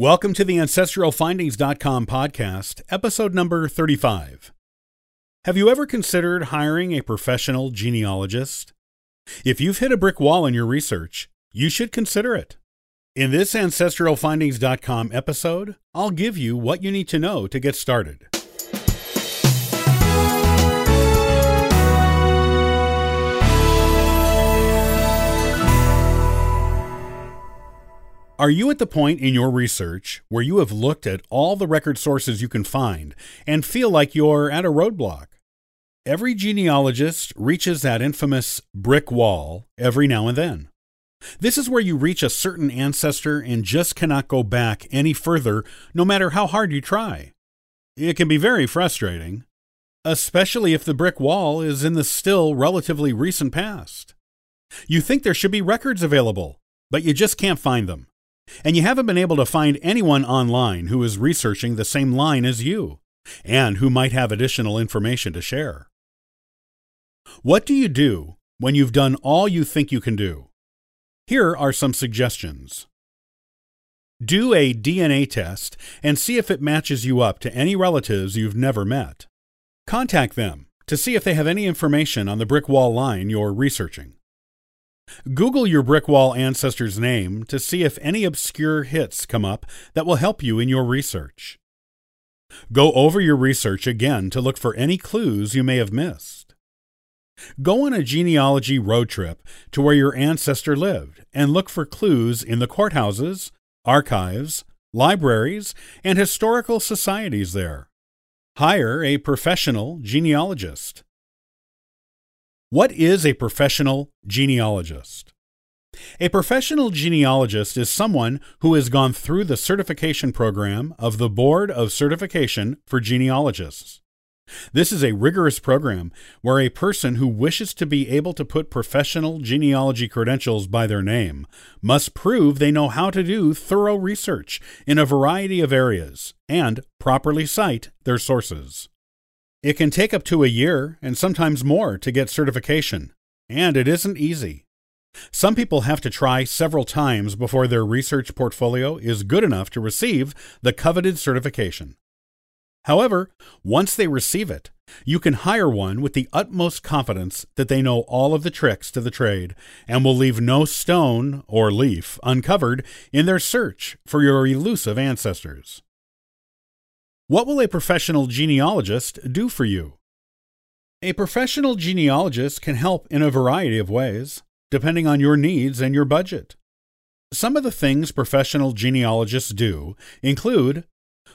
Welcome to the AncestralFindings.com podcast, episode number 35. Have you ever considered hiring a professional genealogist? If you've hit a brick wall in your research, you should consider it. In this AncestralFindings.com episode, I'll give you what you need to know to get started. Are you at the point in your research where you have looked at all the record sources you can find and feel like you're at a roadblock? Every genealogist reaches that infamous brick wall every now and then. This is where you reach a certain ancestor and just cannot go back any further, no matter how hard you try. It can be very frustrating, especially if the brick wall is in the still relatively recent past. You think there should be records available, but you just can't find them and you haven't been able to find anyone online who is researching the same line as you, and who might have additional information to share. What do you do when you've done all you think you can do? Here are some suggestions. Do a DNA test and see if it matches you up to any relatives you've never met. Contact them to see if they have any information on the brick wall line you're researching. Google your brick wall ancestor's name to see if any obscure hits come up that will help you in your research. Go over your research again to look for any clues you may have missed. Go on a genealogy road trip to where your ancestor lived and look for clues in the courthouses, archives, libraries, and historical societies there. Hire a professional genealogist. What is a professional genealogist? A professional genealogist is someone who has gone through the certification program of the Board of Certification for Genealogists. This is a rigorous program where a person who wishes to be able to put professional genealogy credentials by their name must prove they know how to do thorough research in a variety of areas and properly cite their sources. It can take up to a year and sometimes more to get certification, and it isn't easy. Some people have to try several times before their research portfolio is good enough to receive the coveted certification. However, once they receive it, you can hire one with the utmost confidence that they know all of the tricks to the trade and will leave no stone or leaf uncovered in their search for your elusive ancestors. What will a professional genealogist do for you? A professional genealogist can help in a variety of ways, depending on your needs and your budget. Some of the things professional genealogists do include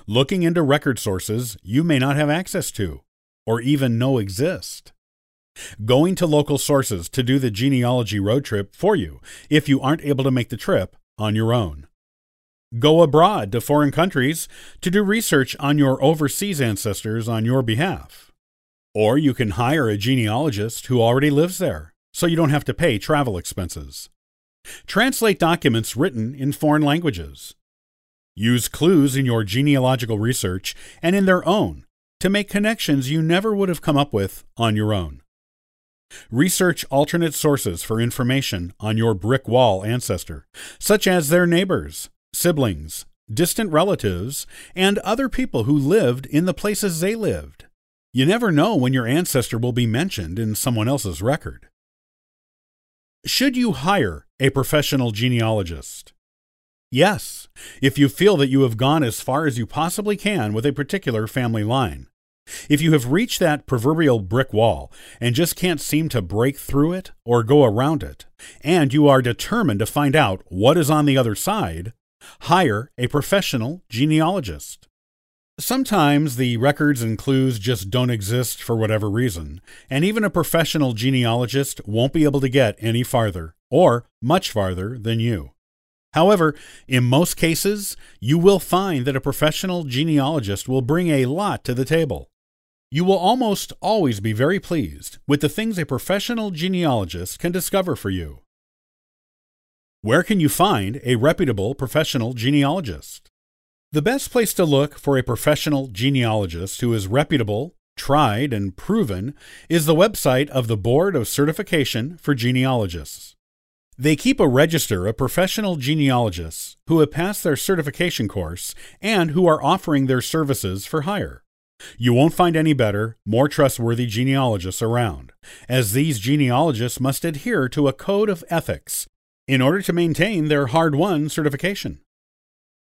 looking into record sources you may not have access to or even know exist, going to local sources to do the genealogy road trip for you if you aren't able to make the trip on your own Go abroad to foreign countries to do research on your overseas ancestors on your behalf. Or you can hire a genealogist who already lives there, so you don't have to pay travel expenses. Translate documents written in foreign languages. Use clues in your genealogical research and in their own to make connections you never would have come up with on your own. Research alternate sources for information on your brick wall ancestor, such as their neighbors, siblings, distant relatives, and other people who lived in the places they lived. You never know when your ancestor will be mentioned in someone else's record. Should you hire a professional genealogist? Yes, if you feel that you have gone as far as you possibly can with a particular family line. If you have reached that proverbial brick wall and just can't seem to break through it or go around it, and you are determined to find out what is on the other side, hire a professional genealogist. Sometimes the records and clues just don't exist for whatever reason, and even a professional genealogist won't be able to get any farther, or much farther, than you. However, in most cases, you will find that a professional genealogist will bring a lot to the table. You will almost always be very pleased with the things a professional genealogist can discover for you. Where can you find a reputable professional genealogist? The best place to look for a professional genealogist who is reputable, tried, and proven is the website of the Board of Certification for Genealogists. They keep a register of professional genealogists who have passed their certification course and who are offering their services for hire. You won't find any better, more trustworthy genealogists around, as these genealogists must adhere to a code of ethics in order to maintain their hard won certification.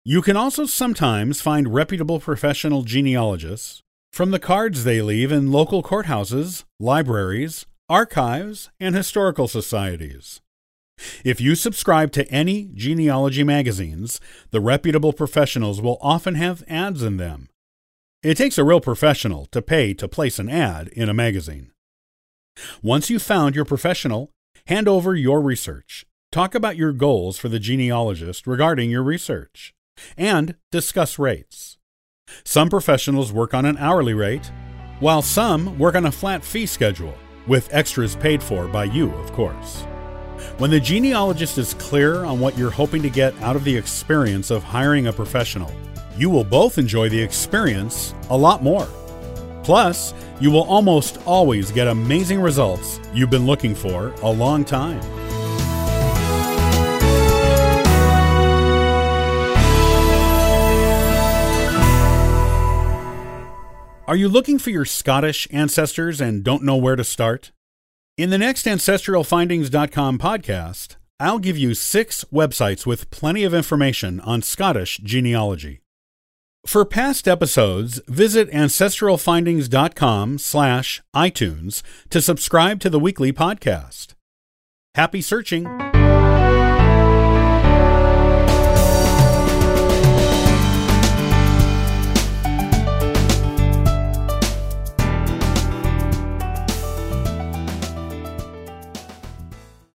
You can also sometimes find reputable professional genealogists from the cards they leave in local courthouses, libraries, archives, and historical societies. If you subscribe to any genealogy magazines, the reputable professionals will often have ads in them. It takes a real professional to pay to place an ad in a magazine. Once you've found your professional, hand over your research. Talk about your goals for the genealogist regarding your research, and discuss rates. Some professionals work on an hourly rate, while some work on a flat fee schedule, with extras paid for by you, of course. When the genealogist is clear on what you're hoping to get out of the experience of hiring a professional, you will both enjoy the experience a lot more. Plus, you will almost always get amazing results you've been looking for a long time. Are you looking for your Scottish ancestors and don't know where to start? In the next AncestralFindings.com podcast, I'll give you six websites with plenty of information on Scottish genealogy. For past episodes, visit ancestralfindings.com slash iTunes to subscribe to the weekly podcast. Happy searching!